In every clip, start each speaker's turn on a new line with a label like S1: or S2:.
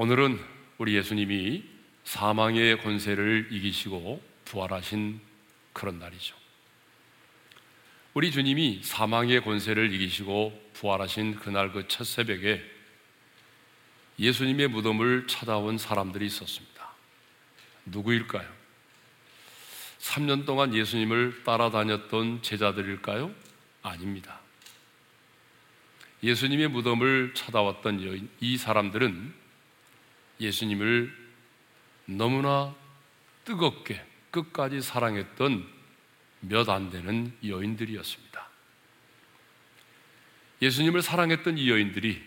S1: 오늘은 우리 예수님이 사망의 권세를 이기시고 부활하신 그런 날이죠. 우리 주님이 사망의 권세를 이기시고 부활하신 그날 그 첫 새벽에 예수님의 무덤을 찾아온 사람들이 있었습니다. 누구일까요? 3년 동안 예수님을 따라다녔던 제자들일까요? 아닙니다. 예수님의 무덤을 찾아왔던 여인, 이 사람들은 예수님을 너무나 뜨겁게 끝까지 사랑했던 몇 안 되는 여인들이었습니다. 예수님을 사랑했던 이 여인들이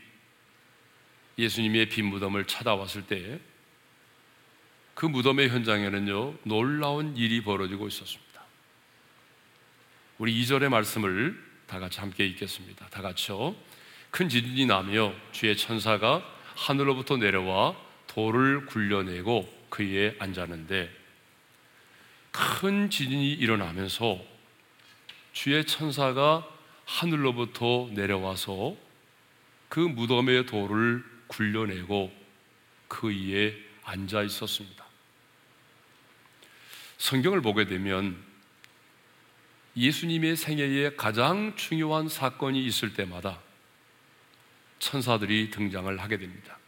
S1: 예수님의 빈 무덤을 찾아왔을 때그 무덤의 현장에는요, 놀라운 일이 벌어지고 있었습니다. 우리 2절의 말씀을 다 같이 함께 읽겠습니다. 다 같이요. 큰 지진이 나며 주의 천사가 하늘로부터 내려와 돌을 굴려내고 그 위에 앉았는데 큰 지진이 일어나면서 주의 천사가 하늘로부터 내려와서 그 무덤의 돌을 굴려내고 그 위에 앉아 있었습니다. 성경을 보게 되면 예수님의 생애에 가장 중요한 사건이 있을 때마다 천사들이 등장을 하게 됩니다.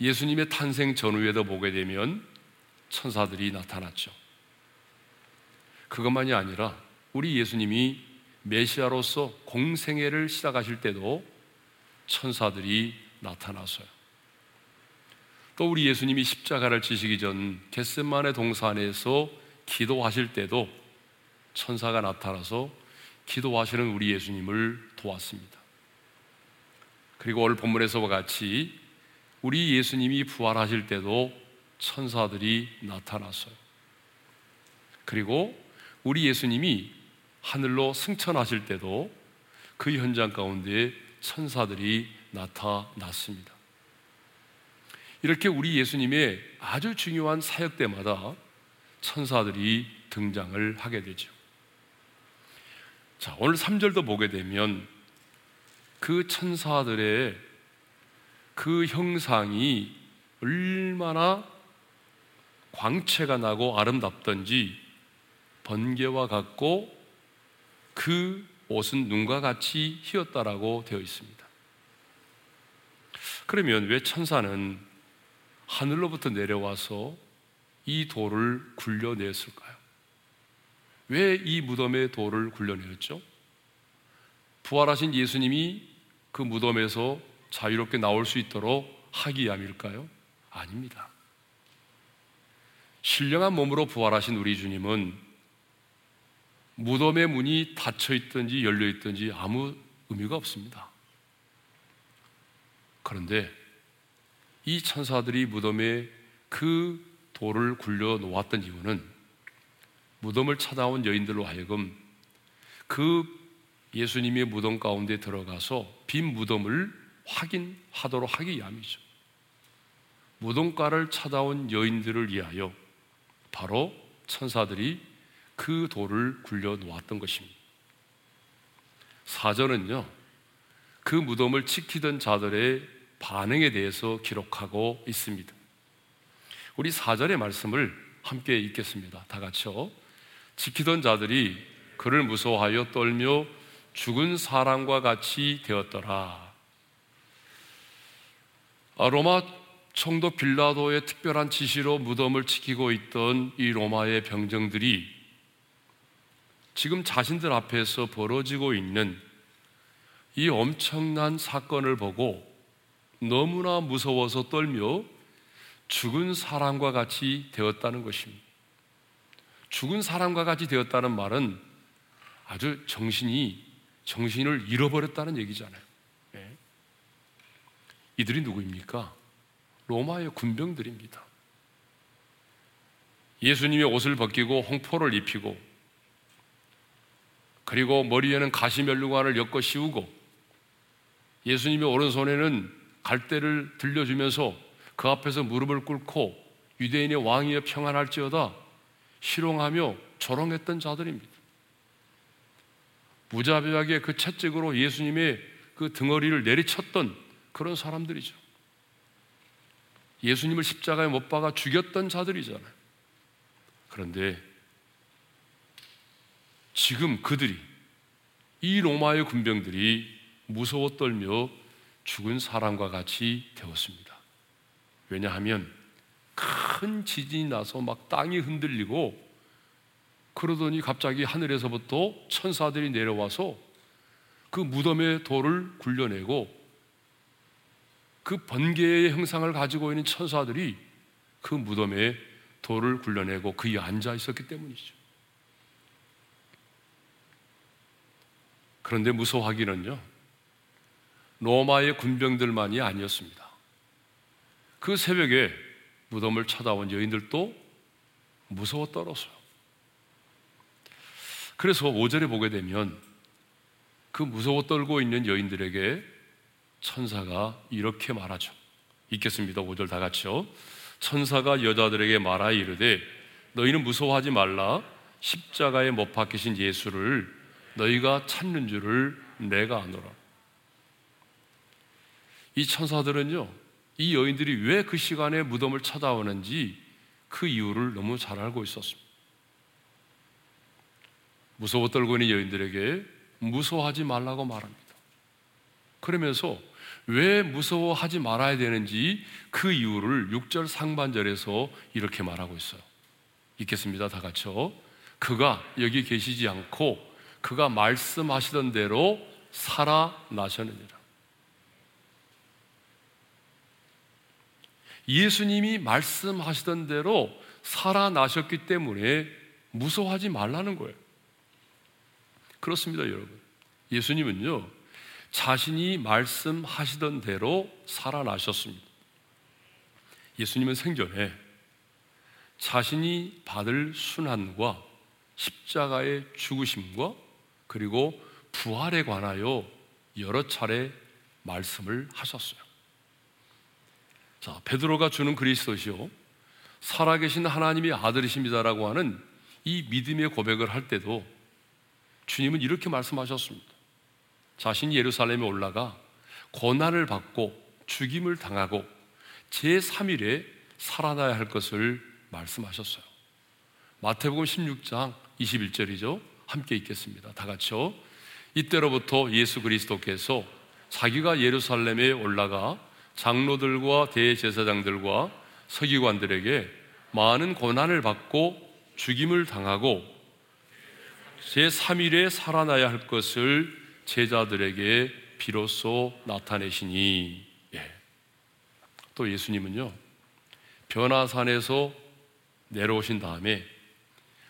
S1: 예수님의 탄생 전후에도 보게 되면 천사들이 나타났죠. 그것만이 아니라 우리 예수님이 메시아로서 공생애를 시작하실 때도 천사들이 나타나서요. 또 우리 예수님이 십자가를 지시기 전 겟셋만의 동산에서 기도하실 때도 천사가 나타나서 기도하시는 우리 예수님을 도왔습니다. 그리고 오늘 본문에서와 같이 우리 예수님이 부활하실 때도 천사들이 나타났어요. 그리고 우리 예수님이 하늘로 승천하실 때도 그 현장 가운데 천사들이 나타났습니다. 이렇게 우리 예수님의 아주 중요한 사역 때마다 천사들이 등장을 하게 되죠. 자, 오늘 3절도 보게 되면 그 천사들의 그 형상이 얼마나 광채가 나고 아름답던지 번개와 같고 그 옷은 눈과 같이 희었다라고 되어 있습니다. 그러면 왜 천사는 하늘로부터 내려와서 이 돌을 굴려냈을까요? 왜 이 무덤의 돌을 굴려내었죠? 부활하신 예수님이 그 무덤에서 자유롭게 나올 수 있도록 하기 위함일까요? 아닙니다. 신령한 몸으로 부활하신 우리 주님은 무덤의 문이 닫혀 있든지 열려 있든지 아무 의미가 없습니다. 그런데 이 천사들이 무덤에 그 돌을 굴려 놓았던 이유는 무덤을 찾아온 여인들로 하여금 그 예수님의 무덤 가운데 들어가서 빈 무덤을 확인하도록 하기 위함이죠. 무덤가를 찾아온 여인들을 위하여 바로 천사들이 그 돌을 굴려 놓았던 것입니다. 사전은요, 그 무덤을 지키던 자들의 반응에 대해서 기록하고 있습니다. 우리 사절의 말씀을 함께 읽겠습니다. 다 같이요. 지키던 자들이 그를 무서워하여 떨며 죽은 사람과 같이 되었더라. 아, 로마 청도 빌라도의 특별한 지시로 무덤을 지키고 있던 이 로마의 병정들이 지금 자신들 앞에서 벌어지고 있는 이 엄청난 사건을 보고 너무나 무서워서 떨며 죽은 사람과 같이 되었다는 것입니다. 죽은 사람과 같이 되었다는 말은 아주 정신이 정신을 잃어버렸다는 얘기잖아요. 네. 이들이 누구입니까? 로마의 군병들입니다. 예수님의 옷을 벗기고 홍포를 입히고 그리고 머리에는 가시면류관을 엮어 씌우고 예수님의 오른손에는 갈대를 들려주면서 그 앞에서 무릎을 꿇고 유대인의 왕이여 평안할지어다 희롱하며 조롱했던 자들입니다. 무자비하게 그 채찍으로 예수님의 그 등어리를 내리쳤던 그런 사람들이죠. 예수님을 십자가에 못 박아 죽였던 자들이잖아요. 그런데 지금 그들이 이 로마의 군병들이 무서워 떨며 죽은 사람과 같이 되었습니다. 왜냐하면 큰 지진이 나서 막 땅이 흔들리고 그러더니 갑자기 하늘에서부터 천사들이 내려와서 그 무덤의 돌을 굴려내고 그 번개의 형상을 가지고 있는 천사들이 그 무덤에 돌을 굴려내고 그에 앉아 있었기 때문이죠. 그런데 무서워하기는요, 로마의 군병들만이 아니었습니다. 그 새벽에 무덤을 찾아온 여인들도 무서워 떨었어요. 그래서 5절에 보게 되면 그 무서워 떨고 있는 여인들에게 천사가 이렇게 말하죠. 읽겠습니다. 5절 다 같이요. 천사가 여자들에게 말하 이르되 너희는 무서워하지 말라. 십자가에 못 박히신 예수를 너희가 찾는 줄을 내가 아노라. 이 천사들은요, 이 여인들이 왜 그 시간에 무덤을 찾아오는지 그 이유를 너무 잘 알고 있었습니다. 무서워 떨고 있는 여인들에게 무서워하지 말라고 말합니다. 그러면서 왜 무서워하지 말아야 되는지 그 이유를 6절 상반절에서 이렇게 말하고 있어요. 읽겠습니다. 다 같이요. 그가 여기 계시지 않고 그가 말씀하시던 대로 살아나셨느니라. 예수님이 말씀하시던 대로 살아나셨기 때문에 무서워하지 말라는 거예요. 그렇습니다, 여러분. 예수님은요, 자신이 말씀하시던 대로 살아나셨습니다. 예수님은 생전에 자신이 받을 순환과 십자가의 죽으심과 그리고 부활에 관하여 여러 차례 말씀을 하셨어요. 자, 베드로가 주는 그리스도시요 살아계신 하나님의 아들이십니다라고 하는 이 믿음의 고백을 할 때도 주님은 이렇게 말씀하셨습니다. 자신이 예루살렘에 올라가 고난을 받고 죽임을 당하고 제3일에 살아나야 할 것을 말씀하셨어요. 마태복음 16장 21절이죠. 함께 읽겠습니다. 다 같이요. 이때로부터 예수 그리스도께서 자기가 예루살렘에 올라가 장로들과 대제사장들과 서기관들에게 많은 고난을 받고 죽임을 당하고 제3일에 살아나야 할 것을 제자들에게 비로소 나타내시니 예. 또 예수님은요 변화산에서 내려오신 다음에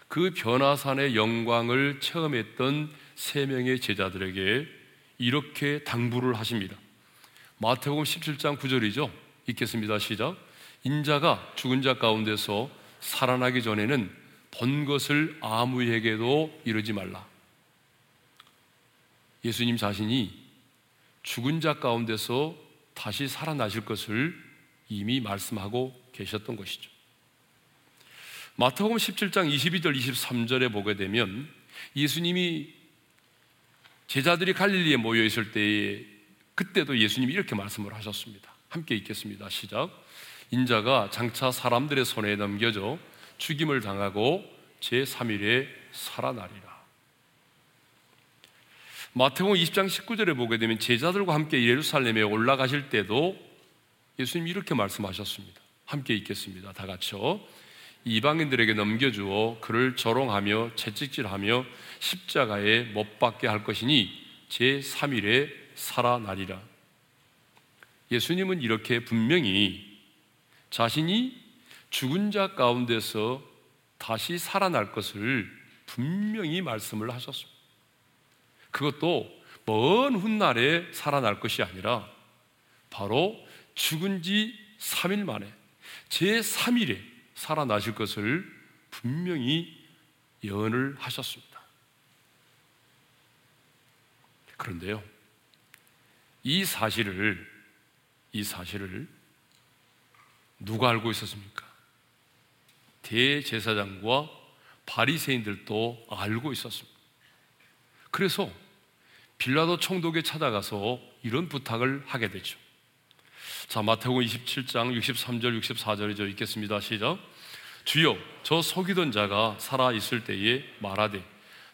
S1: 그 변화산의 영광을 체험했던 세 명의 제자들에게 이렇게 당부를 하십니다. 마태복음 17장 9절이죠. 읽겠습니다. 시작. 인자가 죽은 자 가운데서 살아나기 전에는 본 것을 아무에게도 이르지 말라. 예수님 자신이 죽은 자 가운데서 다시 살아나실 것을 이미 말씀하고 계셨던 것이죠. 마태복음 17장 22절 23절에 보게 되면 예수님이 제자들이 갈릴리에 모여 있을 때에 그때도 예수님이 이렇게 말씀을 하셨습니다. 함께 읽겠습니다. 시작. 인자가 장차 사람들의 손에 넘겨져 죽임을 당하고 제3일에 살아나리라. 마태복음 20장 19절에 보게 되면 제자들과 함께 예루살렘에 올라가실 때도 예수님 이렇게 말씀하셨습니다. 함께 읽겠습니다. 다 같이요. 이방인들에게 넘겨주어 그를 조롱하며 채찍질하며 십자가에 못 박게 할 것이니 제 3일에 살아나리라. 예수님은 이렇게 분명히 자신이 죽은 자 가운데서 다시 살아날 것을 분명히 말씀을 하셨습니다. 그것도 먼 훗날에 살아날 것이 아니라 바로 죽은 지 3일 만에 제 3일에 살아나실 것을 분명히 예언을 하셨습니다. 그런데요. 이 사실을 이 사실을 누가 알고 있었습니까? 대제사장과 바리새인들도 알고 있었습니다. 그래서 빌라도 총독에 찾아가서 이런 부탁을 하게 되죠. 자, 마태복음 27장 63절 64절이죠. 읽겠습니다. 시작. 주여, 저 속이던 자가 살아 있을 때에 말하되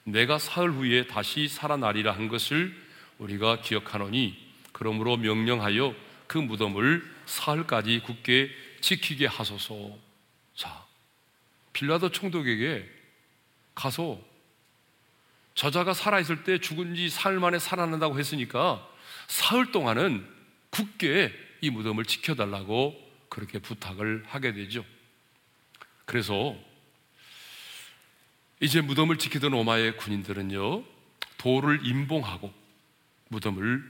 S1: 내가 사흘 후에 다시 살아나리라 한 것을 우리가 기억하노니 그러므로 명령하여 그 무덤을 사흘까지 굳게 지키게 하소서. 자, 빌라도 총독에게 가서 저자가 살아있을 때 죽은 지 사흘 만에 살아난다고 했으니까 사흘 동안은 굳게 이 무덤을 지켜달라고 그렇게 부탁을 하게 되죠. 그래서 이제 무덤을 지키던 로마의 군인들은요, 돌을 임봉하고 무덤을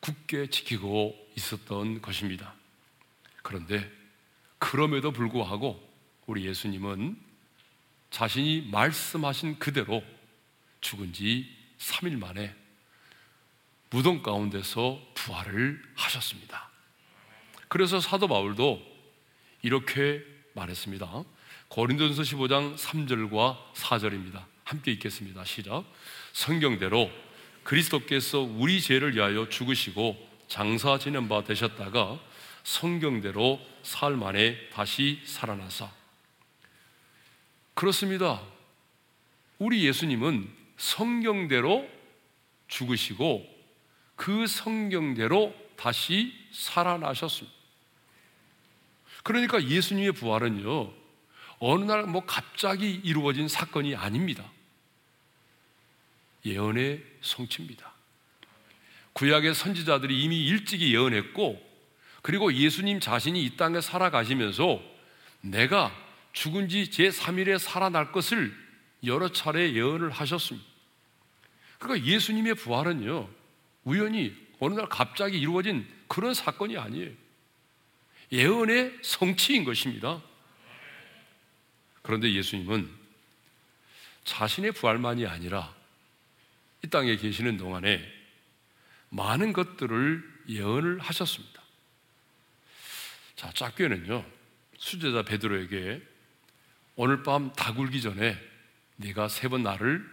S1: 굳게 지키고 있었던 것입니다. 그런데 그럼에도 불구하고 우리 예수님은 자신이 말씀하신 그대로 죽은 지 3일 만에 무덤 가운데서 부활을 하셨습니다. 그래서 사도 바울도 이렇게 말했습니다. 고린도전서 15장 3절과 4절입니다. 함께 읽겠습니다. 시작. 성경대로 그리스도께서 우리 죄를 위하여 죽으시고 장사 지낸 바 되셨다가 성경대로 사흘 만에 다시 살아나사 그렇습니다. 우리 예수님은 성경대로 죽으시고 그 성경대로 다시 살아나셨습니다. 그러니까 예수님의 부활은요, 어느 날 뭐 갑자기 이루어진 사건이 아닙니다. 예언의 성취입니다. 구약의 선지자들이 이미 일찍이 예언했고, 그리고 예수님 자신이 이 땅에 살아가시면서 내가 죽은 지 제3일에 살아날 것을 여러 차례 예언을 하셨습니다. 그러니까 예수님의 부활은요, 우연히 어느 날 갑자기 이루어진 그런 사건이 아니에요. 예언의 성취인 것입니다. 그런데 예수님은 자신의 부활만이 아니라 이 땅에 계시는 동안에 많은 것들을 예언을 하셨습니다. 자, 짝교는요, 수제자 베드로에게 오늘 밤 다 굴기 전에 네가 세 번 나를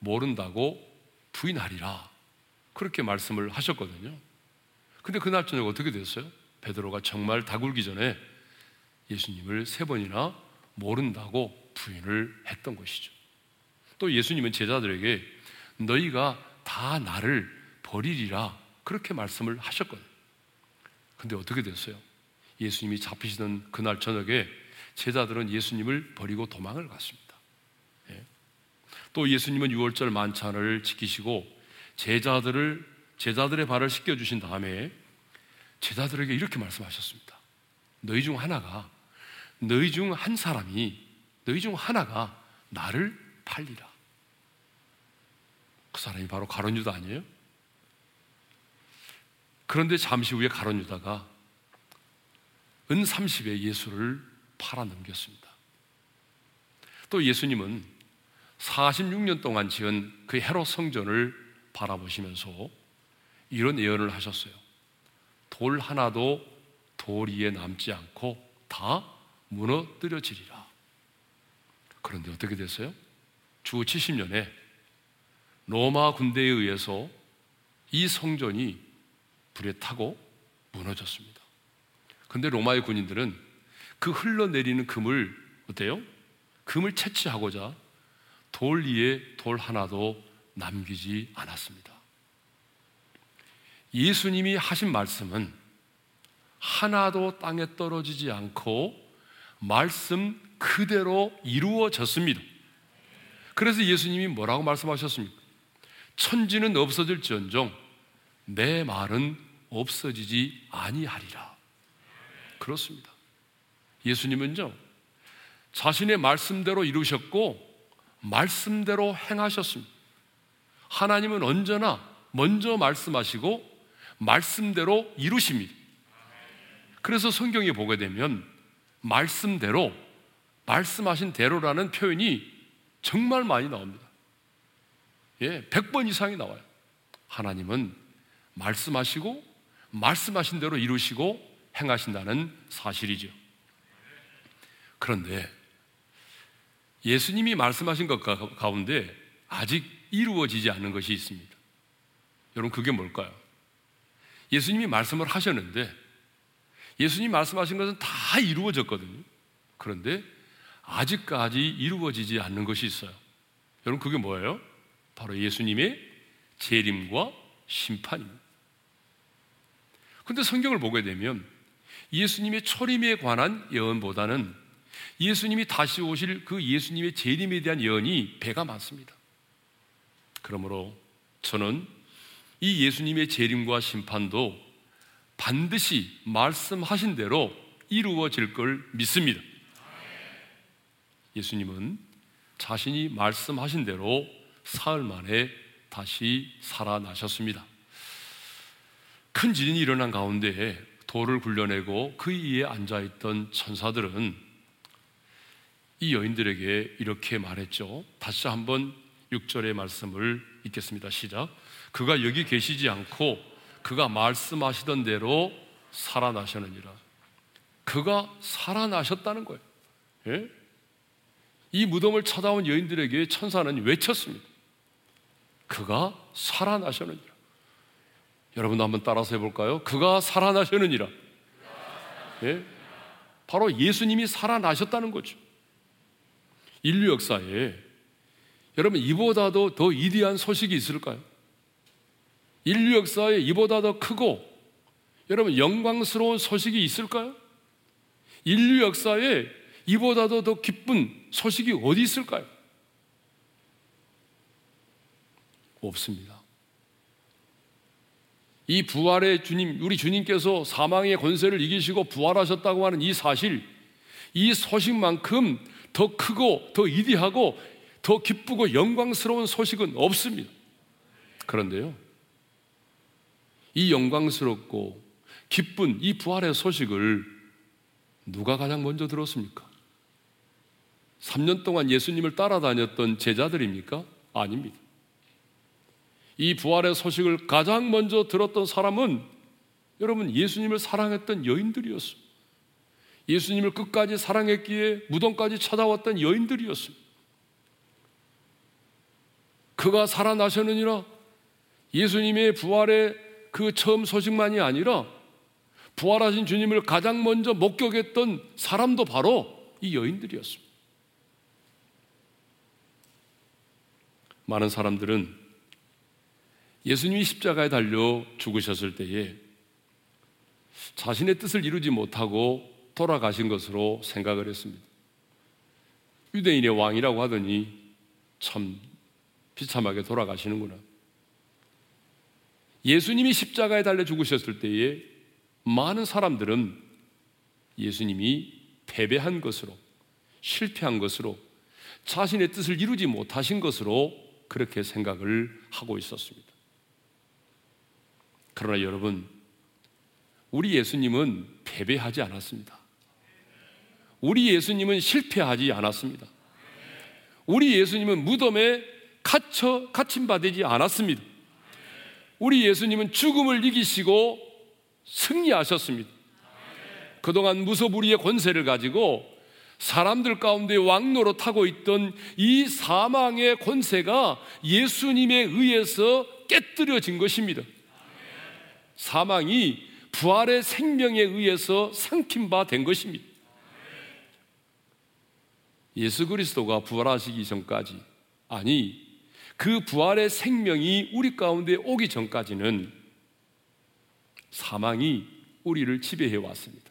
S1: 모른다고 부인하리라. 그렇게 말씀을 하셨거든요. 근데 그날 저녁 어떻게 됐어요? 베드로가 정말 다 굴기 전에 예수님을 세 번이나 모른다고 부인을 했던 것이죠. 또 예수님은 제자들에게 너희가 다 나를 버리리라 그렇게 말씀을 하셨거든요. 근데 어떻게 됐어요? 예수님이 잡히시던 그날 저녁에 제자들은 예수님을 버리고 도망을 갔습니다. 예. 또 예수님은 6월절 만찬을 지키시고 제자들을 제자들의 발을 씻겨 주신 다음에 제자들에게 이렇게 말씀하셨습니다. 너희 중 하나가 너희 중 한 사람이 너희 중 하나가 나를 팔리라. 그 사람이 바로 가론 유다 아니에요? 그런데 잠시 후에 가론 유다가 은 30에 예수를 팔아 넘겼습니다. 또 예수님은 46년 동안 지은 그 헤롯 성전을 바라보시면서 이런 예언을 하셨어요. 돌 하나도 돌 위에 남지 않고 다 무너뜨려지리라. 그런데 어떻게 됐어요? 주 70년에 로마 군대에 의해서 이 성전이 불에 타고 무너졌습니다. 근데 로마의 군인들은 그 흘러내리는 금을 어때요? 금을 채취하고자 돌 위에 돌 하나도 남기지 않았습니다. 예수님이 하신 말씀은 하나도 땅에 떨어지지 않고 말씀 그대로 이루어졌습니다. 그래서 예수님이 뭐라고 말씀하셨습니까? 천지는 없어질지언정 내 말은 없어지지 아니하리라. 그렇습니다. 예수님은요, 자신의 말씀대로 이루셨고, 말씀대로 행하셨습니다. 하나님은 언제나 먼저 말씀하시고, 말씀대로 이루십니다. 그래서 성경에 보게 되면, 말씀대로, 말씀하신 대로라는 표현이 정말 많이 나옵니다. 예, 100번 이상이 나와요. 하나님은 말씀하시고, 말씀하신 대로 이루시고, 행하신다는 사실이죠. 그런데 예수님이 말씀하신 것 가운데 아직 이루어지지 않는 것이 있습니다. 여러분, 그게 뭘까요? 예수님이 말씀을 하셨는데 예수님 말씀하신 것은 다 이루어졌거든요. 그런데 아직까지 이루어지지 않는 것이 있어요. 여러분, 그게 뭐예요? 바로 예수님의 재림과 심판입니다. 근데 성경을 보게 되면 예수님의 초림에 관한 예언보다는 예수님이 다시 오실 그 예수님의 재림에 대한 예언이 배가 많습니다. 그러므로 저는 이 예수님의 재림과 심판도 반드시 말씀하신 대로 이루어질 걸 믿습니다. 예수님은 자신이 말씀하신 대로 사흘 만에 다시 살아나셨습니다. 큰 지진이 일어난 가운데 돌을 굴려내고 그 위에 앉아있던 천사들은 이 여인들에게 이렇게 말했죠. 다시 한번 6절의 말씀을 읽겠습니다. 시작. 그가 여기 계시지 않고 그가 말씀하시던 대로 살아나셨느니라. 그가 살아나셨다는 거예요. 예? 이 무덤을 찾아온 여인들에게 천사는 외쳤습니다. 그가 살아나셨느니라. 여러분도 한번 따라서 해볼까요? 그가 살아나셨느니라. 예? 바로 예수님이 살아나셨다는 거죠. 인류 역사에 여러분 이보다도 더 위대한 소식이 있을까요? 인류 역사에 이보다 더 크고 여러분 영광스러운 소식이 있을까요? 인류 역사에 이보다도 더 기쁜 소식이 어디 있을까요? 없습니다. 이 부활의 주님, 우리 주님께서 사망의 권세를 이기시고 부활하셨다고 하는 이 사실, 이 소식만큼 더 크고 더 이디하고 더 기쁘고 영광스러운 소식은 없습니다. 그런데요, 이 영광스럽고 기쁜 이 부활의 소식을 누가 가장 먼저 들었습니까? 3년 동안 예수님을 따라다녔던 제자들입니까? 아닙니다. 이 부활의 소식을 가장 먼저 들었던 사람은 여러분 예수님을 사랑했던 여인들이었어요. 예수님을 끝까지 사랑했기에 무덤까지 찾아왔던 여인들이었어요. 그가 살아나셨느니라 예수님의 부활의 그 처음 소식만이 아니라 부활하신 주님을 가장 먼저 목격했던 사람도 바로 이 여인들이었습니다. 많은 사람들은 예수님이 십자가에 달려 죽으셨을 때에 자신의 뜻을 이루지 못하고 돌아가신 것으로 생각을 했습니다. 유대인의 왕이라고 하더니 참 비참하게 돌아가시는구나. 예수님이 십자가에 달려 죽으셨을 때에 많은 사람들은 예수님이 패배한 것으로 실패한 것으로 자신의 뜻을 이루지 못하신 것으로 그렇게 생각을 하고 있었습니다. 그러나 여러분, 우리 예수님은 패배하지 않았습니다. 우리 예수님은 실패하지 않았습니다. 우리 예수님은 무덤에 갇혀 갇힌 바 되지 않았습니다. 우리 예수님은 죽음을 이기시고 승리하셨습니다. 그동안 무소부리의 권세를 가지고 사람들 가운데 왕노로 타고 있던 이 사망의 권세가 예수님에 의해서 깨뜨려진 것입니다. 사망이 부활의 생명에 의해서 삼킨 바 된 것입니다. 예수 그리스도가 부활하시기 전까지, 아니, 그 부활의 생명이 우리 가운데 오기 전까지는 사망이 우리를 지배해 왔습니다.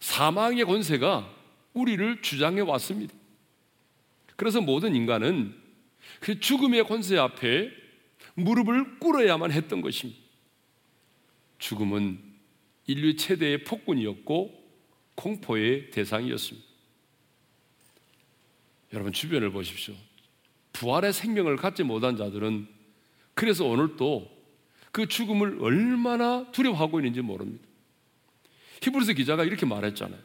S1: 사망의 권세가 우리를 주장해 왔습니다. 그래서 모든 인간은 그 죽음의 권세 앞에 무릎을 꿇어야만 했던 것입니다. 죽음은 인류 최대의 폭군이었고 공포의 대상이었습니다. 여러분 주변을 보십시오. 부활의 생명을 갖지 못한 자들은 그래서 오늘 또그 죽음을 얼마나 두려워하고 있는지 모릅니다. 히브리서 기자가 이렇게 말했잖아요.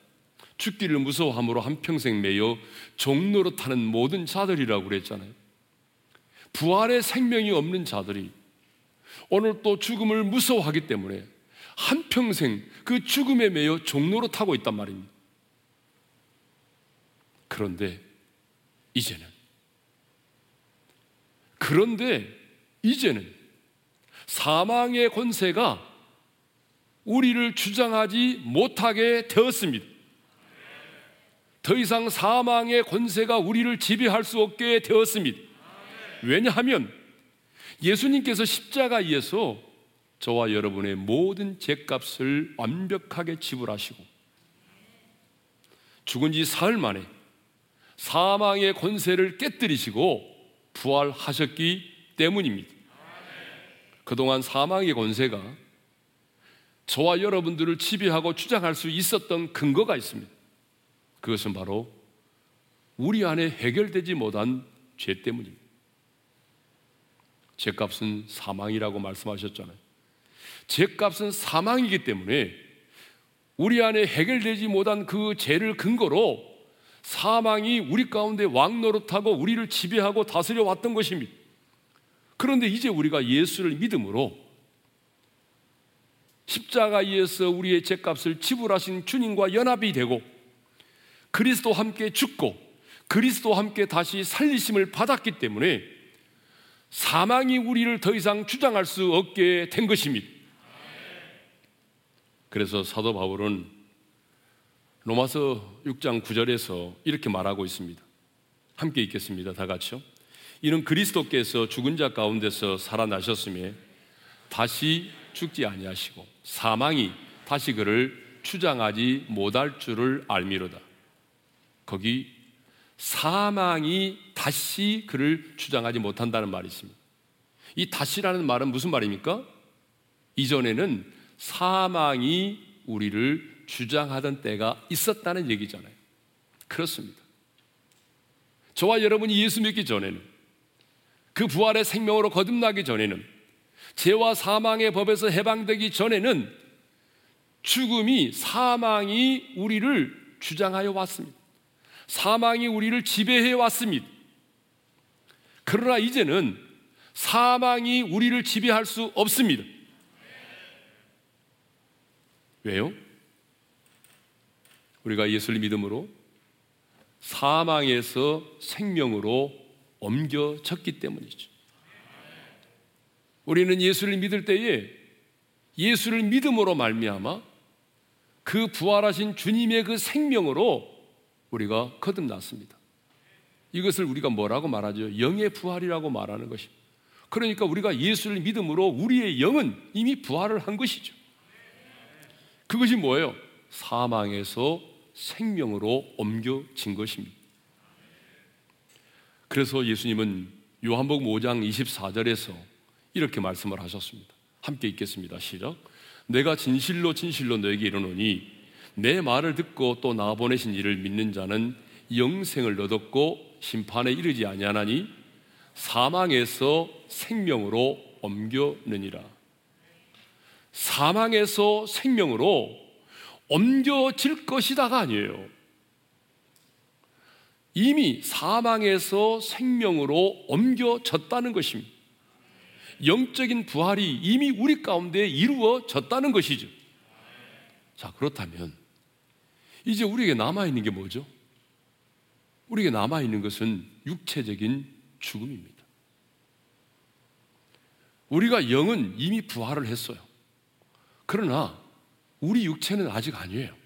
S1: 죽기를 무서워함으로 한평생 매여 종로로 타는 모든 자들이라고 그랬잖아요. 부활의 생명이 없는 자들이 오늘 또 죽음을 무서워하기 때문에 한평생 그 죽음에 매여 종로로 타고 있단 말입니다. 그런데 이제는 그런데 이제는 사망의 권세가 우리를 주장하지 못하게 되었습니다. 더 이상 사망의 권세가 우리를 지배할 수 없게 되었습니다. 왜냐하면 예수님께서 십자가에서 저와 여러분의 모든 죄값을 완벽하게 지불하시고 죽은 지 사흘 만에 사망의 권세를 깨뜨리시고 부활하셨기 때문입니다. 그동안 사망의 권세가 저와 여러분들을 지배하고 주장할 수 있었던 근거가 있습니다. 그것은 바로 우리 안에 해결되지 못한 죄 때문입니다. 죄값은 사망이라고 말씀하셨잖아요. 죄값은 사망이기 때문에 우리 안에 해결되지 못한 그 죄를 근거로 사망이 우리 가운데 왕 노릇하고 우리를 지배하고 다스려 왔던 것입니다. 그런데 이제 우리가 예수를 믿음으로 십자가에서 우리의 죄값을 지불하신 주님과 연합이 되고 그리스도 함께 죽고 그리스도 함께 다시 살리심을 받았기 때문에 사망이 우리를 더 이상 주장할 수 없게 된 것입니다. 그래서 사도 바울은 로마서 6장 9절에서 이렇게 말하고 있습니다. 함께 읽겠습니다. 다 같이요. 이는 그리스도께서 죽은 자 가운데서 살아나셨음에 다시 죽지 아니하시고 사망이 다시 그를 추장하지 못할 줄을 알미로다. 거기 사망이 다시 그를 주장하지 못한다는 말이 있습니다. 이 다시라는 말은 무슨 말입니까? 이전에는 사망이 우리를 주장하던 때가 있었다는 얘기잖아요. 그렇습니다. 저와 여러분이 예수 믿기 전에는 그 부활의 생명으로 거듭나기 전에는 죄와 사망의 법에서 해방되기 전에는 죽음이 사망이 우리를 주장하여 왔습니다. 사망이 우리를 지배해 왔습니다. 그러나 이제는 사망이 우리를 지배할 수 없습니다. 왜요? 우리가 예수를 믿음으로 사망에서 생명으로 옮겨졌기 때문이죠. 우리는 예수를 믿을 때에 예수를 믿음으로 말미암아 그 부활하신 주님의 그 생명으로 우리가 거듭났습니다. 이것을 우리가 뭐라고 말하죠? 영의 부활이라고 말하는 것입니다. 그러니까 우리가 예수를 믿음으로 우리의 영은 이미 부활을 한 것이죠. 그것이 뭐예요? 사망에서 생명으로 옮겨진 것입니다. 그래서 예수님은 요한복음 5장 24절에서 이렇게 말씀을 하셨습니다. 함께 읽겠습니다. 시작. 내가 진실로 진실로 너에게 이르노니 내 말을 듣고 또 나 보내신 이를 믿는 자는 영생을 얻었고 심판에 이르지 아니하나니 사망에서 생명으로 옮겨느니라. 사망에서 생명으로 옮겨질 것이다가 아니에요. 이미 사망에서 생명으로 옮겨졌다는 것입니다. 영적인 부활이 이미 우리 가운데 이루어졌다는 것이죠. 자, 그렇다면 이제 우리에게 남아있는 게 뭐죠? 우리에게 남아있는 것은 육체적인 죽음입니다. 우리가 영은 이미 부활을 했어요. 그러나 우리 육체는 아직 아니에요.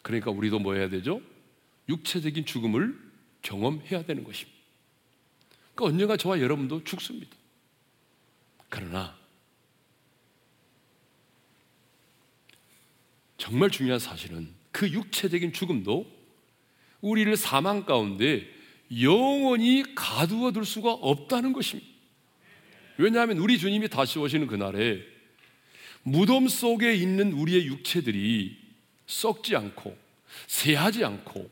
S1: 그러니까 우리도 뭐 해야 되죠? 육체적인 죽음을 경험해야 되는 것입니다. 그러니까 언젠가 저와 여러분도 죽습니다. 그러나 정말 중요한 사실은 그 육체적인 죽음도 우리를 사망 가운데 영원히 가두어 둘 수가 없다는 것입니다. 왜냐하면 우리 주님이 다시 오시는 그날에 무덤 속에 있는 우리의 육체들이 썩지 않고 새하지 않고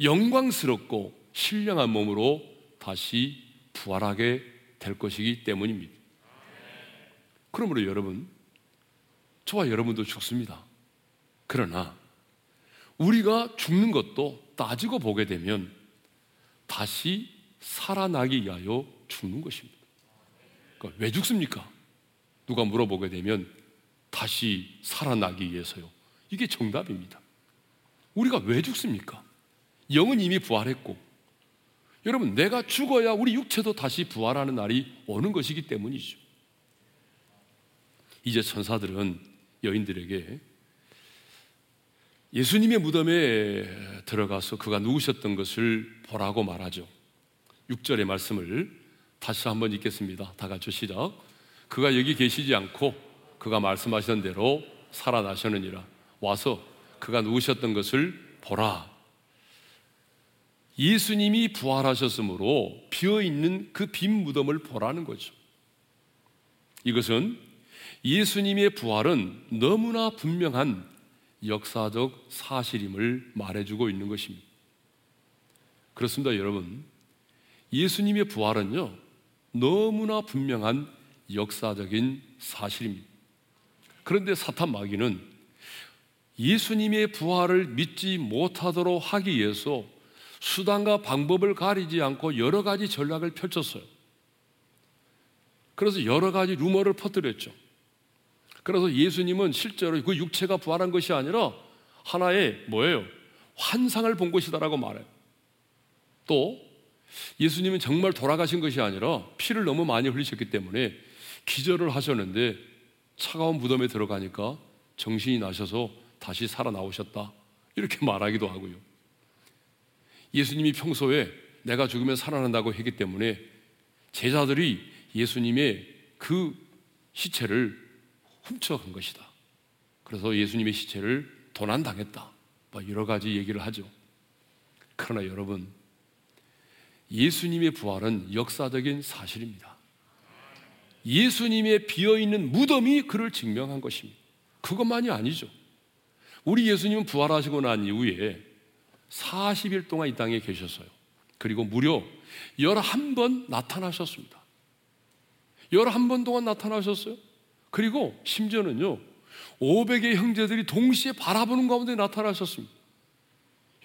S1: 영광스럽고 신령한 몸으로 다시 부활하게 될 것이기 때문입니다. 그러므로 여러분, 저와 여러분도 죽습니다. 그러나 우리가 죽는 것도 따지고 보게 되면 다시 살아나기 위하여 죽는 것입니다. 그러니까 왜 죽습니까? 누가 물어보게 되면 다시 살아나기 위해서요. 이게 정답입니다. 우리가 왜 죽습니까? 영은 이미 부활했고, 여러분, 내가 죽어야 우리 육체도 다시 부활하는 날이 오는 것이기 때문이죠. 이제 천사들은 여인들에게 예수님의 무덤에 들어가서 그가 누우셨던 것을 보라고 말하죠. 6절의 말씀을 다시 한번 읽겠습니다. 다 같이 시작. 그가 여기 계시지 않고 그가 말씀하시던 대로 살아나셨느니라. 와서 그가 누우셨던 것을 보라. 예수님이 부활하셨으므로 비어 있는 그 빈 무덤을 보라는 거죠. 이것은 예수님의 부활은 너무나 분명한 역사적 사실임을 말해주고 있는 것입니다. 그렇습니다, 여러분. 예수님의 부활은요, 너무나 분명한 역사적인 사실입니다. 그런데 사탄 마귀는 예수님의 부활을 믿지 못하도록 하기 위해서 수단과 방법을 가리지 않고 여러 가지 전략을 펼쳤어요. 그래서 여러 가지 루머를 퍼뜨렸죠. 그래서 예수님은 실제로 그 육체가 부활한 것이 아니라 하나의 뭐예요? 환상을 본 것이다라고 말해요. 또 예수님은 정말 돌아가신 것이 아니라 피를 너무 많이 흘리셨기 때문에 기절을 하셨는데 차가운 무덤에 들어가니까 정신이 나셔서 다시 살아나오셨다. 이렇게 말하기도 하고요. 예수님이 평소에 내가 죽으면 살아난다고 했기 때문에 제자들이 예수님의 그 시체를 훔쳐간 것이다. 그래서 예수님의 시체를 도난당했다. 뭐 여러 가지 얘기를 하죠. 그러나 여러분, 예수님의 부활은 역사적인 사실입니다. 예수님의 비어있는 무덤이 그를 증명한 것입니다. 그것만이 아니죠. 우리 예수님은 부활하시고 난 이후에 40일 동안 이 땅에 계셨어요. 그리고 무려 11번 나타나셨습니다. 11번 동안 나타나셨어요. 그리고 심지어는요, 500의 형제들이 동시에 바라보는 가운데 나타나셨습니다.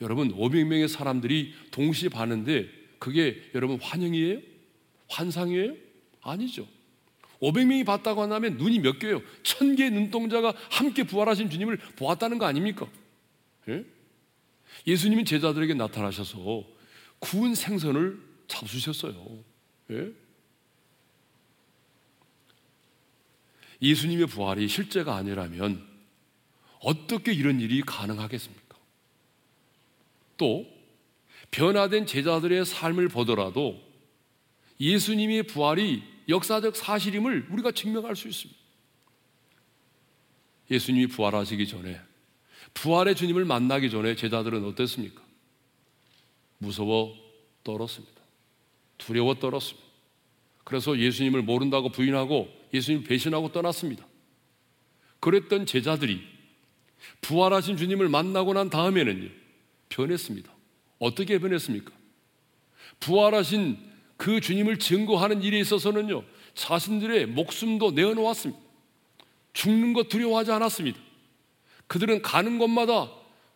S1: 여러분, 500명의 사람들이 동시에 봤는데 그게 여러분 환영이에요? 환상이에요? 아니죠. 500명이 봤다고 한다면 눈이 몇 개예요? 천 개의 눈동자가 함께 부활하신 주님을 보았다는 거 아닙니까? 예? 예수님은 제자들에게 나타나셔서 구운 생선을 잡수셨어요. 예? 예수님의 부활이 실제가 아니라면 어떻게 이런 일이 가능하겠습니까? 또 변화된 제자들의 삶을 보더라도 예수님의 부활이 역사적 사실임을 우리가 증명할 수 있습니다. 예수님이 부활하시기 전에 부활의 주님을 만나기 전에 제자들은 어땠습니까? 무서워 떨었습니다. 두려워 떨었습니다. 그래서 예수님을 모른다고 부인하고 예수님 배신하고 떠났습니다. 그랬던 제자들이 부활하신 주님을 만나고 난 다음에는요, 변했습니다. 어떻게 변했습니까? 부활하신 그 주님을 증거하는 일에 있어서는요, 자신들의 목숨도 내어놓았습니다. 죽는 것 두려워하지 않았습니다. 그들은 가는 곳마다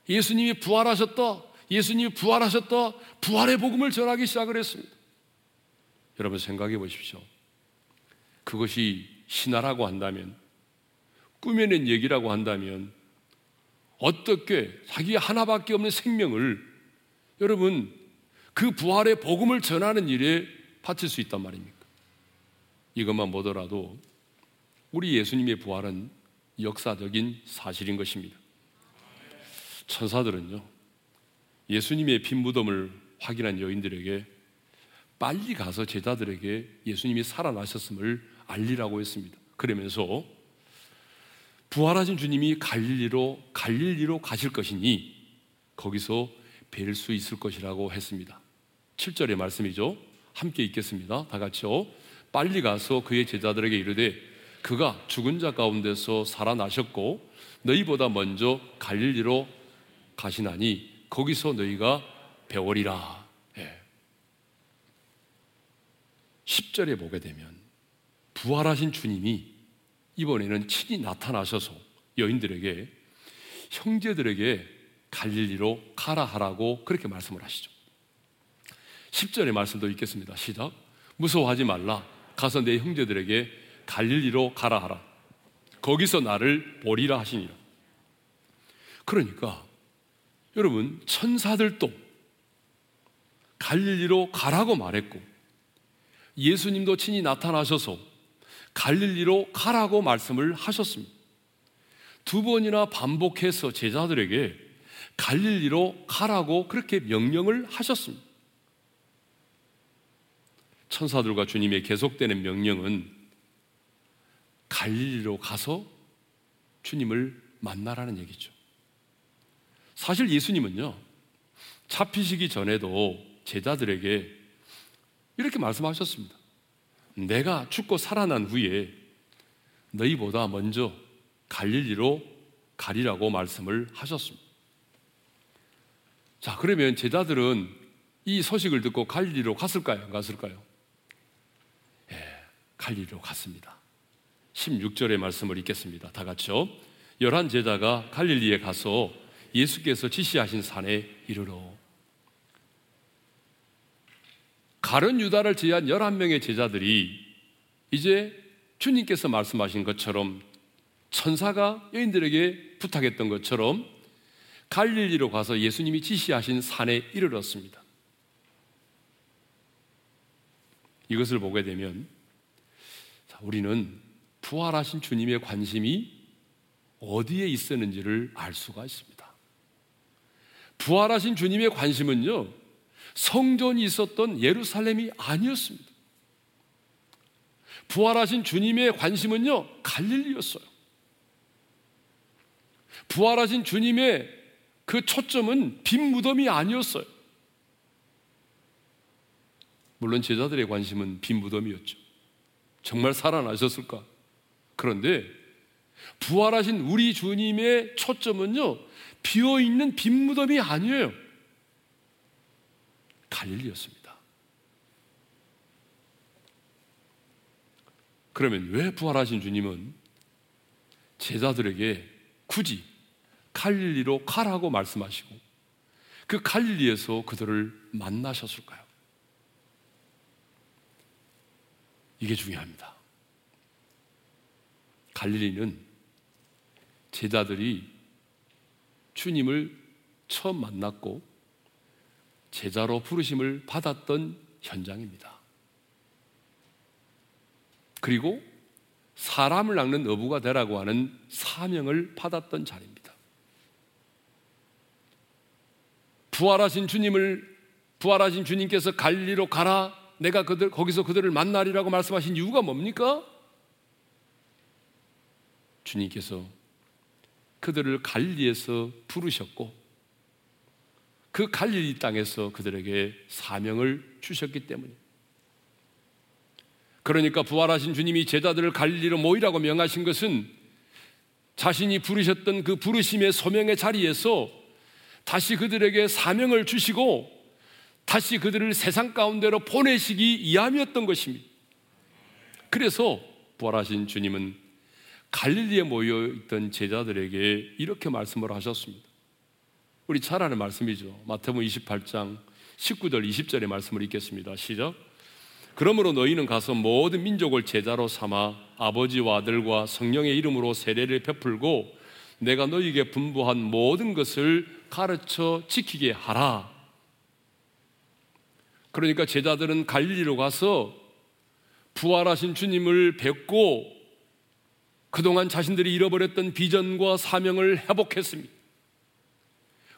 S1: 예수님이 부활하셨다, 예수님이 부활하셨다, 부활의 복음을 전하기 시작을 했습니다. 여러분 생각해 보십시오. 그것이 신화라고 한다면, 꾸며낸 얘기라고 한다면, 어떻게 자기 하나밖에 없는 생명을 여러분 그 부활의 복음을 전하는 일에 바칠 수 있단 말입니까? 이것만 보더라도 우리 예수님의 부활은 역사적인 사실인 것입니다. 천사들은요, 예수님의 빈 무덤을 확인한 여인들에게 빨리 가서 제자들에게 예수님이 살아나셨음을 알리라고 했습니다. 그러면서 부활하신 주님이 갈릴리로 갈릴리로 가실 것이니 거기서 뵐 수 있을 것이라고 했습니다. 7절의 말씀이죠. 함께 읽겠습니다. 다 같이요. 빨리 가서 그의 제자들에게 이르되 그가 죽은 자 가운데서 살아나셨고 너희보다 먼저 갈릴리로 가시나니 거기서 너희가 배워리라. 예. 10절에 보게 되면 부활하신 주님이 이번에는 친히 나타나셔서 여인들에게 형제들에게 갈릴리로 가라 하라고 그렇게 말씀을 하시죠. 10절의 말씀도 읽겠습니다. 시작. 무서워하지 말라. 가서 내 형제들에게 갈릴리로 가라 하라. 거기서 나를 보리라 하시니라. 그러니까 여러분 천사들도 갈릴리로 가라고 말했고 예수님도 친히 나타나셔서 갈릴리로 가라고 말씀을 하셨습니다. 두 번이나 반복해서 제자들에게 갈릴리로 가라고 그렇게 명령을 하셨습니다. 천사들과 주님의 계속되는 명령은 갈릴리로 가서 주님을 만나라는 얘기죠. 사실 예수님은요, 잡히시기 전에도 제자들에게 이렇게 말씀하셨습니다. 내가 죽고 살아난 후에 너희보다 먼저 갈릴리로 가리라고 말씀을 하셨습니다. 자, 그러면 제자들은 이 소식을 듣고 갈릴리로 갔을까요? 안 갔을까요? 예, 갈릴리로 갔습니다. 16절의 말씀을 읽겠습니다. 다 같이요. 열한 제자가 갈릴리에 가서 예수께서 지시하신 산에 이르러 가른 유다를 제한 11명의 제자들이 이제 주님께서 말씀하신 것처럼 천사가 여인들에게 부탁했던 것처럼 갈릴리로 가서 예수님이 지시하신 산에 이르렀습니다. 이것을 보게 되면 우리는 부활하신 주님의 관심이 어디에 있었는지를 알 수가 있습니다. 부활하신 주님의 관심은요, 성전이 있었던 예루살렘이 아니었습니다. 부활하신 주님의 관심은요, 갈릴리였어요. 부활하신 주님의 그 초점은 빈 무덤이 아니었어요. 물론 제자들의 관심은 빈 무덤이었죠. 정말 살아나셨을까? 그런데 부활하신 우리 주님의 초점은요, 비어 있는 빈 무덤이 아니에요. 갈릴리였습니다. 그러면 왜 부활하신 주님은 제자들에게 굳이 갈릴리로 가라고 말씀하시고 그 갈릴리에서 그들을 만나셨을까요? 이게 중요합니다. 갈릴리는 제자들이 주님을 처음 만났고 제자로 부르심을 받았던 현장입니다. 그리고 사람을 낚는 어부가 되라고 하는 사명을 받았던 자리입니다. 부활하신 주님을 부활하신 주님께서 갈리로 가라 내가 그들 거기서 그들을 만나리라고 말씀하신 이유가 뭡니까? 주님께서 그들을 갈리에서 부르셨고 그 갈릴리 땅에서 그들에게 사명을 주셨기 때문입니다. 그러니까 부활하신 주님이 제자들을 갈릴리로 모이라고 명하신 것은 자신이 부르셨던 그 부르심의 소명의 자리에서 다시 그들에게 사명을 주시고 다시 그들을 세상 가운데로 보내시기 이함이었던 것입니다. 그래서 부활하신 주님은 갈릴리에 모여 있던 제자들에게 이렇게 말씀을 하셨습니다. 우리 잘 아는 말씀이죠. 마태복음 28장 19절 20절의 말씀을 읽겠습니다. 시작. 그러므로 너희는 가서 모든 민족을 제자로 삼아 아버지와 아들과 성령의 이름으로 세례를 베풀고 내가 너희에게 분부한 모든 것을 가르쳐 지키게 하라. 그러니까 제자들은 갈릴리로 가서 부활하신 주님을 뵙고 그동안 자신들이 잃어버렸던 비전과 사명을 회복했습니다.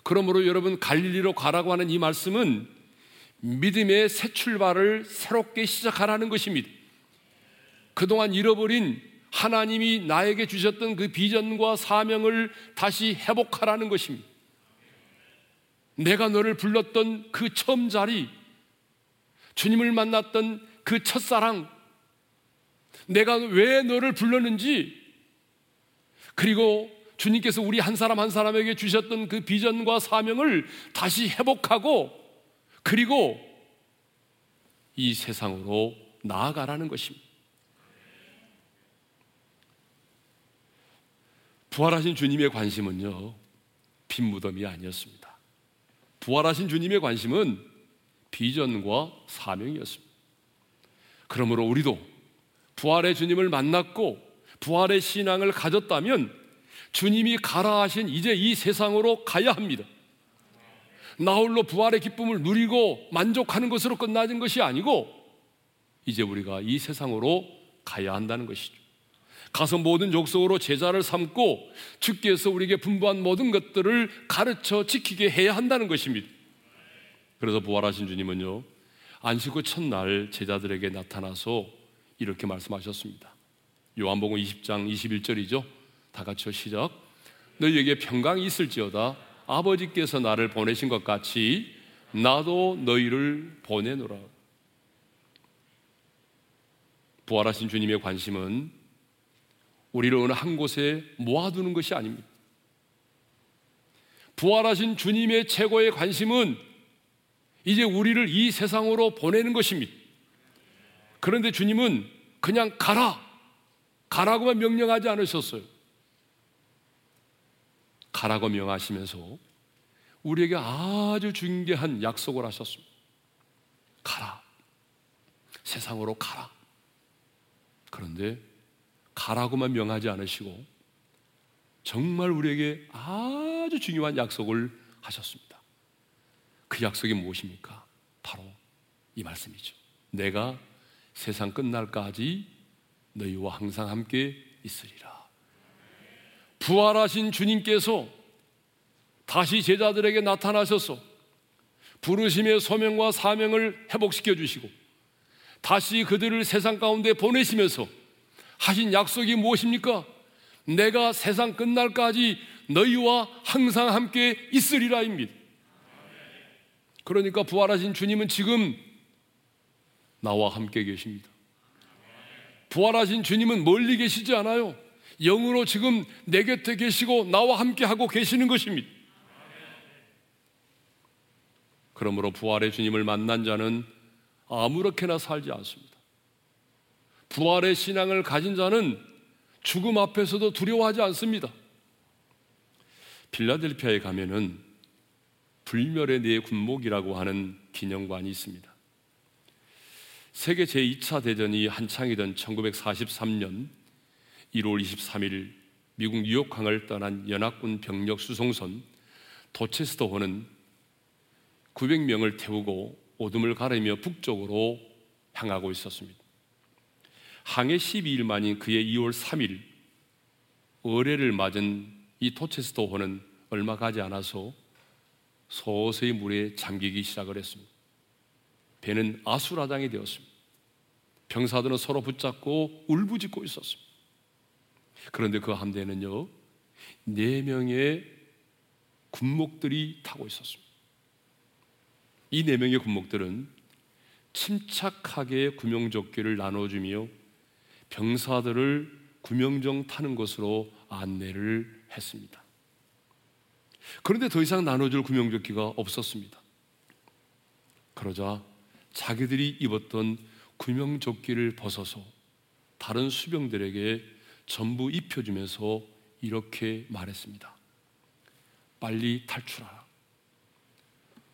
S1: 그러므로 여러분 갈릴리로 가라고 하는 이 말씀은 믿음의 새 출발을 새롭게 시작하라는 것입니다. 그동안 잃어버린 하나님이 나에게 주셨던 그 비전과 사명을 다시 회복하라는 것입니다. 내가 너를 불렀던 그 처음 자리, 주님을 만났던 그 첫사랑, 내가 왜 너를 불렀는지, 그리고 주님께서 우리 한 사람 한 사람에게 주셨던 그 비전과 사명을 다시 회복하고 그리고 이 세상으로 나아가라는 것입니다. 부활하신 주님의 관심은요, 빈 무덤이 아니었습니다. 부활하신 주님의 관심은 비전과 사명이었습니다. 그러므로 우리도 부활의 주님을 만났고 부활의 신앙을 가졌다면 주님이 가라 하신 이제 이 세상으로 가야 합니다. 나홀로 부활의 기쁨을 누리고 만족하는 것으로 끝나는 것이 아니고 이제 우리가 이 세상으로 가야 한다는 것이죠. 가서 모든 족속으로 제자를 삼고 주께서 우리에게 분부한 모든 것들을 가르쳐 지키게 해야 한다는 것입니다. 그래서 부활하신 주님은요, 안식 후 첫날 제자들에게 나타나서 이렇게 말씀하셨습니다. 요한복음 20장 21절이죠. 다 같이 시작. 너희에게 평강이 있을지어다. 아버지께서 나를 보내신 것 같이 나도 너희를 보내노라. 부활하신 주님의 관심은 우리를 어느 한 곳에 모아두는 것이 아닙니다. 부활하신 주님의 최고의 관심은 이제 우리를 이 세상으로 보내는 것입니다. 그런데 주님은 그냥 가라! 가라고만 명령하지 않으셨어요. 가라고 명하시면서 우리에게 아주 중대한 약속을 하셨습니다. 가라. 세상으로 가라. 그런데 가라고만 명하지 않으시고 정말 우리에게 아주 중요한 약속을 하셨습니다. 그 약속이 무엇입니까? 바로 이 말씀이죠. 내가 세상 끝날까지 너희와 항상 함께 있으리라. 부활하신 주님께서 다시 제자들에게 나타나셔서 부르심의 소명과 사명을 회복시켜 주시고 다시 그들을 세상 가운데 보내시면서 하신 약속이 무엇입니까? 내가 세상 끝날까지 너희와 항상 함께 있으리라입니다. 그러니까 부활하신 주님은 지금 나와 함께 계십니다. 부활하신 주님은 멀리 계시지 않아요. 영으로 지금 내 곁에 계시고 나와 함께 하고 계시는 것입니다. 그러므로 부활의 주님을 만난 자는 아무렇게나 살지 않습니다. 부활의 신앙을 가진 자는 죽음 앞에서도 두려워하지 않습니다. 필라델피아에 가면은 불멸의 네 군목이라고 하는 기념관이 있습니다. 세계 제2차 대전이 한창이던 1943년 1월 23일 미국 뉴욕항을 떠난 연합군 병력 수송선 도체스터호는 900명을 태우고 오둠을 가르며 북쪽으로 향하고 있었습니다. 항해 12일 만인 그의 2월 3일 어뢰를 맞은 이 토체스터호는 얼마 가지 않아서 서서히 물에 잠기기 시작을 했습니다. 배는 아수라장이 되었습니다. 병사들은 서로 붙잡고 울부짖고 있었습니다. 그런데 그 함대는요, 네 명의 군목들이 타고 있었습니다. 이 네 명의 군목들은 침착하게 구명조끼를 나눠주며 병사들을 구명정 타는 것으로 안내를 했습니다. 그런데 더 이상 나눠줄 구명조끼가 없었습니다. 그러자 자기들이 입었던 구명조끼를 벗어서 다른 수병들에게 전부 입혀주면서 이렇게 말했습니다. 빨리 탈출하라.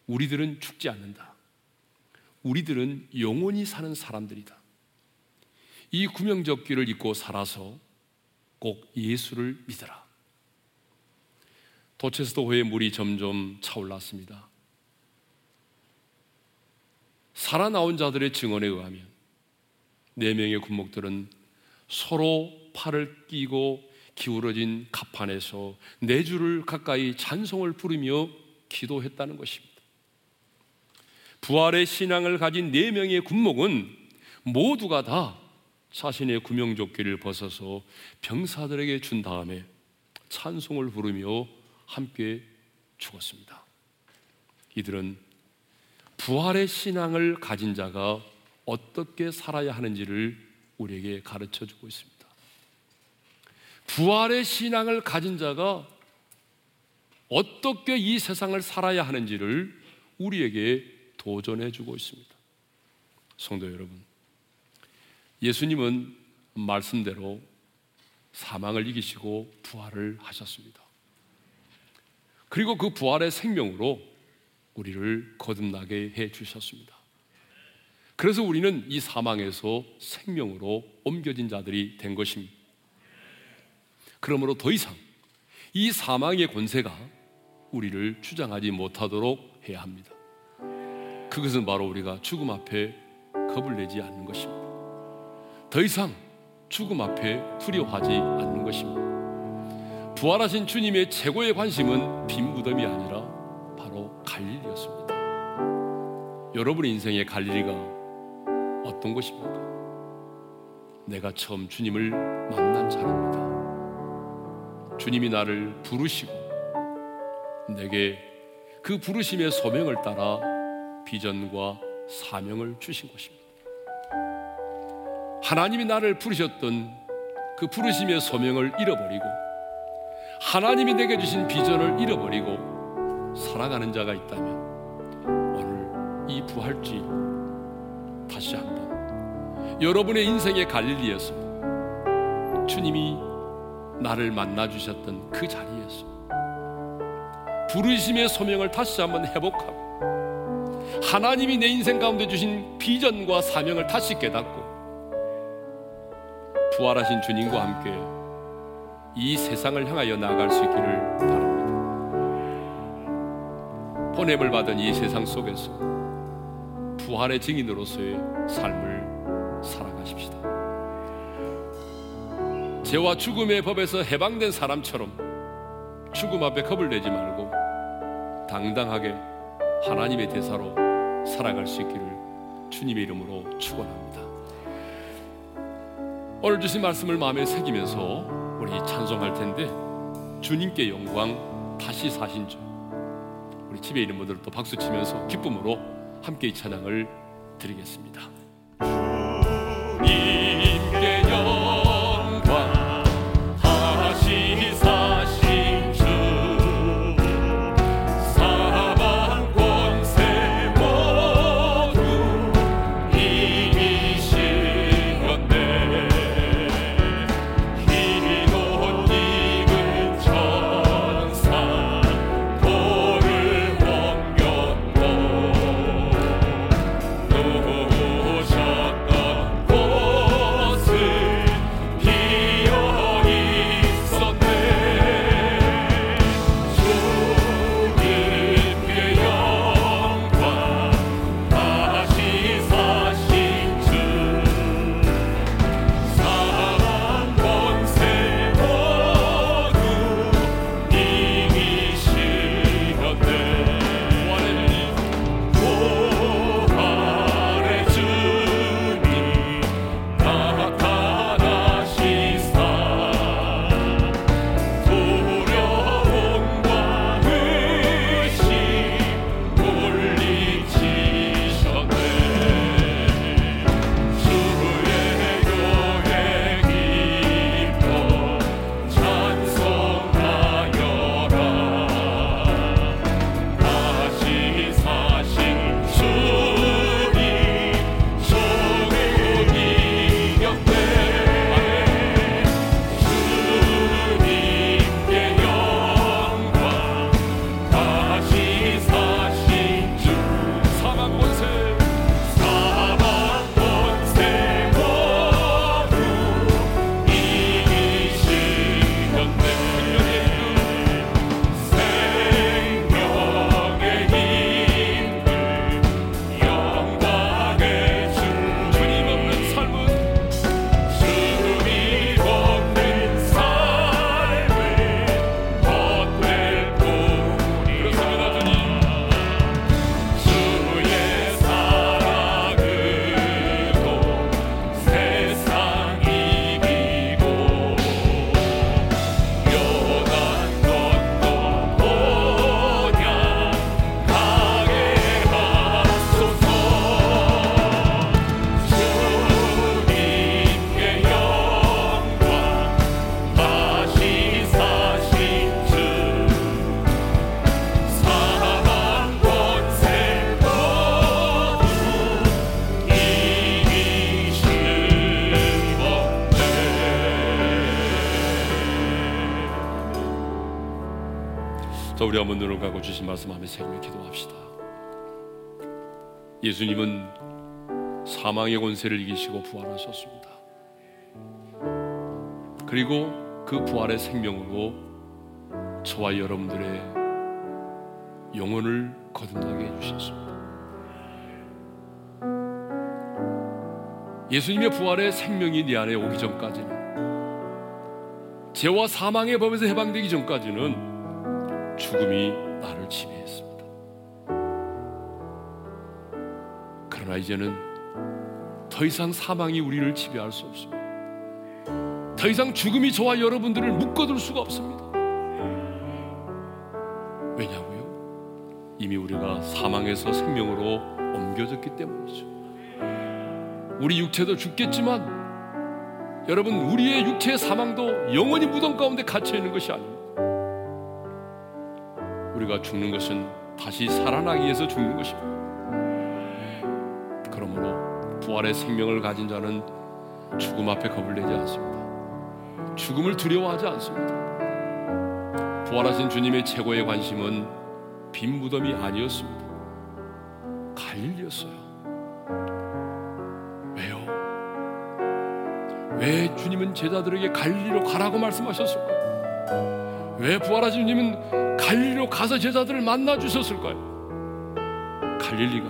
S1: 우리들은 죽지 않는다. 우리들은 영원히 사는 사람들이다. 이 구명조끼를 입고 살아서 꼭 예수를 믿어라. 도체스도호의 물이 점점 차올랐습니다. 살아나온 자들의 증언에 의하면 네 명의 군목들은 서로 팔을 끼고 기울어진 갑판에서 네 줄을 가까이 찬송을 부르며 기도했다는 것입니다. 부활의 신앙을 가진 네 명의 군목은 모두가 다 자신의 구명조끼를 벗어서 병사들에게 준 다음에 찬송을 부르며 함께 죽었습니다. 이들은 부활의 신앙을 가진 자가 어떻게 살아야 하는지를 우리에게 가르쳐 주고 있습니다. 부활의 신앙을 가진 자가 어떻게 이 세상을 살아야 하는지를 우리에게 도전해 주고 있습니다. 성도 여러분, 예수님은 말씀대로 사망을 이기시고 부활을 하셨습니다. 그리고 그 부활의 생명으로 우리를 거듭나게 해 주셨습니다. 그래서 우리는 이 사망에서 생명으로 옮겨진 자들이 된 것입니다. 그러므로 더 이상 이 사망의 권세가 우리를 주장하지 못하도록 해야 합니다. 그것은 바로 우리가 죽음 앞에 겁을 내지 않는 것입니다. 더 이상 죽음 앞에 두려워하지 않는 것입니다. 부활하신 주님의 최고의 관심은 빈 무덤이 아니라 바로 갈릴리였습니다. 여러분의 인생의 갈릴리가 어떤 것입니까? 내가 처음 주님을 만난 자리입니다. 주님이 나를 부르시고 내게 그 부르심의 소명을 따라 비전과 사명을 주신 것입니다. 하나님이 나를 부르셨던 그 부르심의 소명을 잃어버리고 하나님이 내게 주신 비전을 잃어버리고 살아가는 자가 있다면 오늘 이 부활주일 다시 한번 여러분의 인생의 갈릴리에서 주님이 나를 만나 주셨던 그 자리에서 부르심의 소명을 다시 한번 회복하고 하나님이 내 인생 가운데 주신 비전과 사명을 다시 깨닫고 부활하신 주님과 함께 이 세상을 향하여 나아갈 수 있기를 바랍니다. 보냄을 받은 이 세상 속에서 부활의 증인으로서의 삶을 살아가십시다. 죄와 죽음의 법에서 해방된 사람처럼 죽음 앞에 겁을 내지 말고 당당하게 하나님의 대사로 살아갈 수 있기를 주님의 이름으로 축원합니다. 오늘 주신 말씀을 마음에 새기면서 우리 찬송할 텐데 주님께 영광 다시 사신 주 우리 집에 있는 분들 또 박수 치면서 기쁨으로 함께 이 찬양을 드리겠습니다. 한번 눈을 감고 주신 말씀 하며 새기며 기도합시다. 예수님은 사망의 권세를 이기시고 부활하셨습니다. 그리고 그 부활의 생명으로 저와 여러분들의 영혼을 거듭나게 해주셨습니다. 예수님의 부활의 생명이 내 안에 오기 전까지는 죄와 사망의 법에서 해방되기 전까지는 죽음이 나를 지배했습니다. 그러나 이제는 더 이상 사망이 우리를 지배할 수 없습니다. 더 이상 죽음이 저와 여러분들을 묶어둘 수가 없습니다. 왜냐고요? 이미 우리가 사망에서 생명으로 옮겨졌기 때문이죠. 우리 육체도 죽겠지만 여러분 우리의 육체의 사망도 영원히 무덤 가운데 갇혀 있는 것이 아닙니다. 우리가 죽는 것은 다시 살아나기 위해서 죽는 것입니다. 그러므로 부활의 생명을 가진 자는 죽음 앞에 겁을 내지 않습니다. 죽음을 두려워하지 않습니다. 부활하신 주님의 최고의 관심은 빈 무덤이 아니었습니다. 갈릴리였어요. 왜 주님은 제자들에게 갈릴리로 가라고 말씀하셨을까요? 왜 부활하신 주님은 갈릴리로 가서 제자들을 만나 주셨을까요? 갈릴리가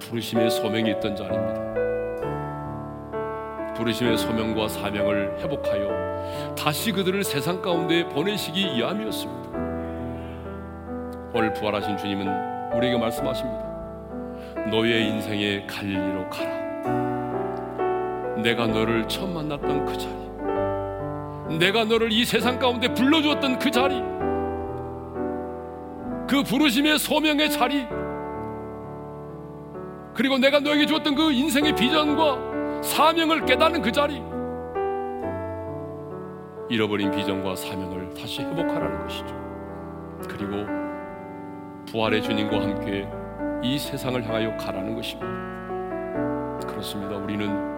S1: 부르심의 소명이 있던 자리입니다. 부르심의 소명과 사명을 회복하여 다시 그들을 세상 가운데 보내시기 위함이었습니다. 오늘 부활하신 주님은 우리에게 말씀하십니다. 너의 인생의 갈릴리로 가라. 내가 너를 처음 만났던 그 자리, 내가 너를 이 세상 가운데 불러주었던 그 자리, 그 부르심의 소명의 자리, 그리고 내가 너에게 주었던 그 인생의 비전과 사명을 깨닫는 그 자리 잃어버린 비전과 사명을 다시 회복하라는 것이죠. 그리고 부활의 주님과 함께 이 세상을 향하여 가라는 것입니다. 그렇습니다. 우리는.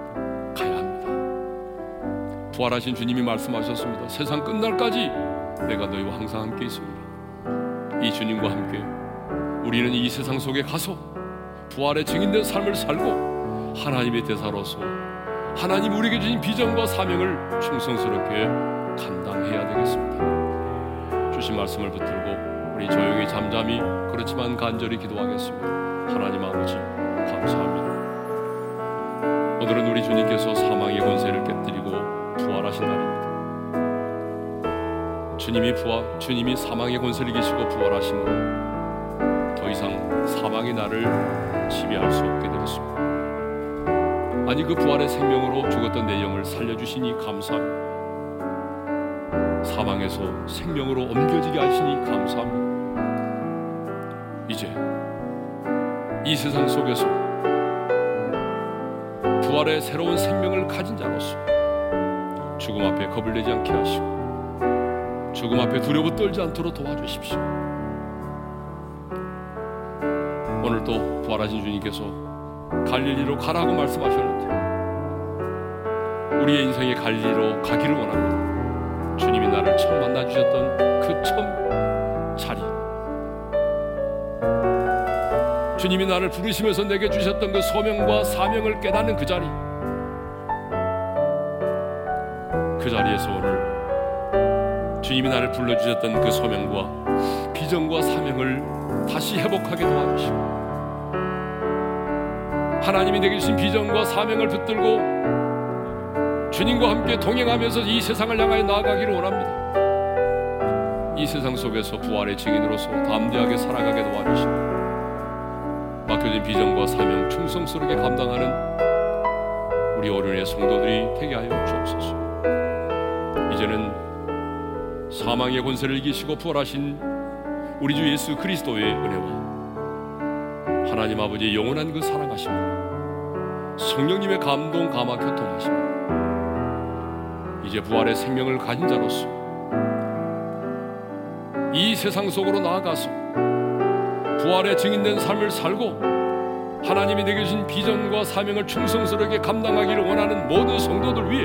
S1: 부활하신 주님이 말씀하셨습니다. 세상 끝날까지 내가 너희와 항상 함께 있습니다. 이 주님과 함께 우리는 이 세상 속에 가서 부활의 증인된 삶을 살고 하나님의 대사로서 하나님 우리에게 주신 비전과 사명을 충성스럽게 감당해야 되겠습니다. 주신 말씀을 붙들고 우리 조용히 잠잠히 그렇지만 간절히 기도하겠습니다. 하나님 아버지 감사합니다. 오늘은 우리 주님께서 사망의 권세를 깨뜨리고 부활하신 날입니다. 주님이 부활, 주님이 사망의 권세를 이기시고 부활하신 것, 더 이상 사망이 나를 지배할 수 없게 되었습니다. 아니 그 부활의 생명으로 죽었던 내 영을 살려주시니 감사합니다. 사망에서 생명으로 옮겨지게 하시니 감사합니다. 이제 이 세상 속에서 부활의 새로운 생명을 가진 자로서 죽음 앞에 겁을 내지 않게 하시고 죽음 앞에 두려워 떨지 않도록 도와주십시오. 오늘도 부활하신 주님께서 갈릴리로 가라고 말씀하셨는데 우리의 인생의 갈릴리로 가기를 원합니다. 주님이 나를 처음 만나 주셨던 그 처음 자리. 주님이 나를 부르시면서 내게 주셨던 그 소명과 사명을 깨닫는 그 자리. 그 자리에서 오늘 주님이 나를 불러주셨던 그 소명과 비전과 사명을 다시 회복하게 도와주시고 하나님이 내게 주신 비전과 사명을 붙들고 주님과 함께 동행하면서 이 세상을 향하여 나아가기를 원합니다. 이 세상 속에서 부활의 증인으로서 담대하게 살아가게 도와주시고 맡겨진 비전과 사명 충성스럽게 감당하는 우리 어른의 성도들이 되게 하여 주옵소서. 이제는 사망의 권세를 이기시고 부활하신 우리 주 예수 그리스도의 은혜와 하나님 아버지의 영원한 그 사랑하심 성령님의 감동 감화 교통하심 이제 부활의 생명을 가진 자로서 이 세상 속으로 나아가서 부활의 증인된 삶을 살고 하나님이 내게 주신 비전과 사명을 충성스럽게 감당하기를 원하는 모든 성도들 위해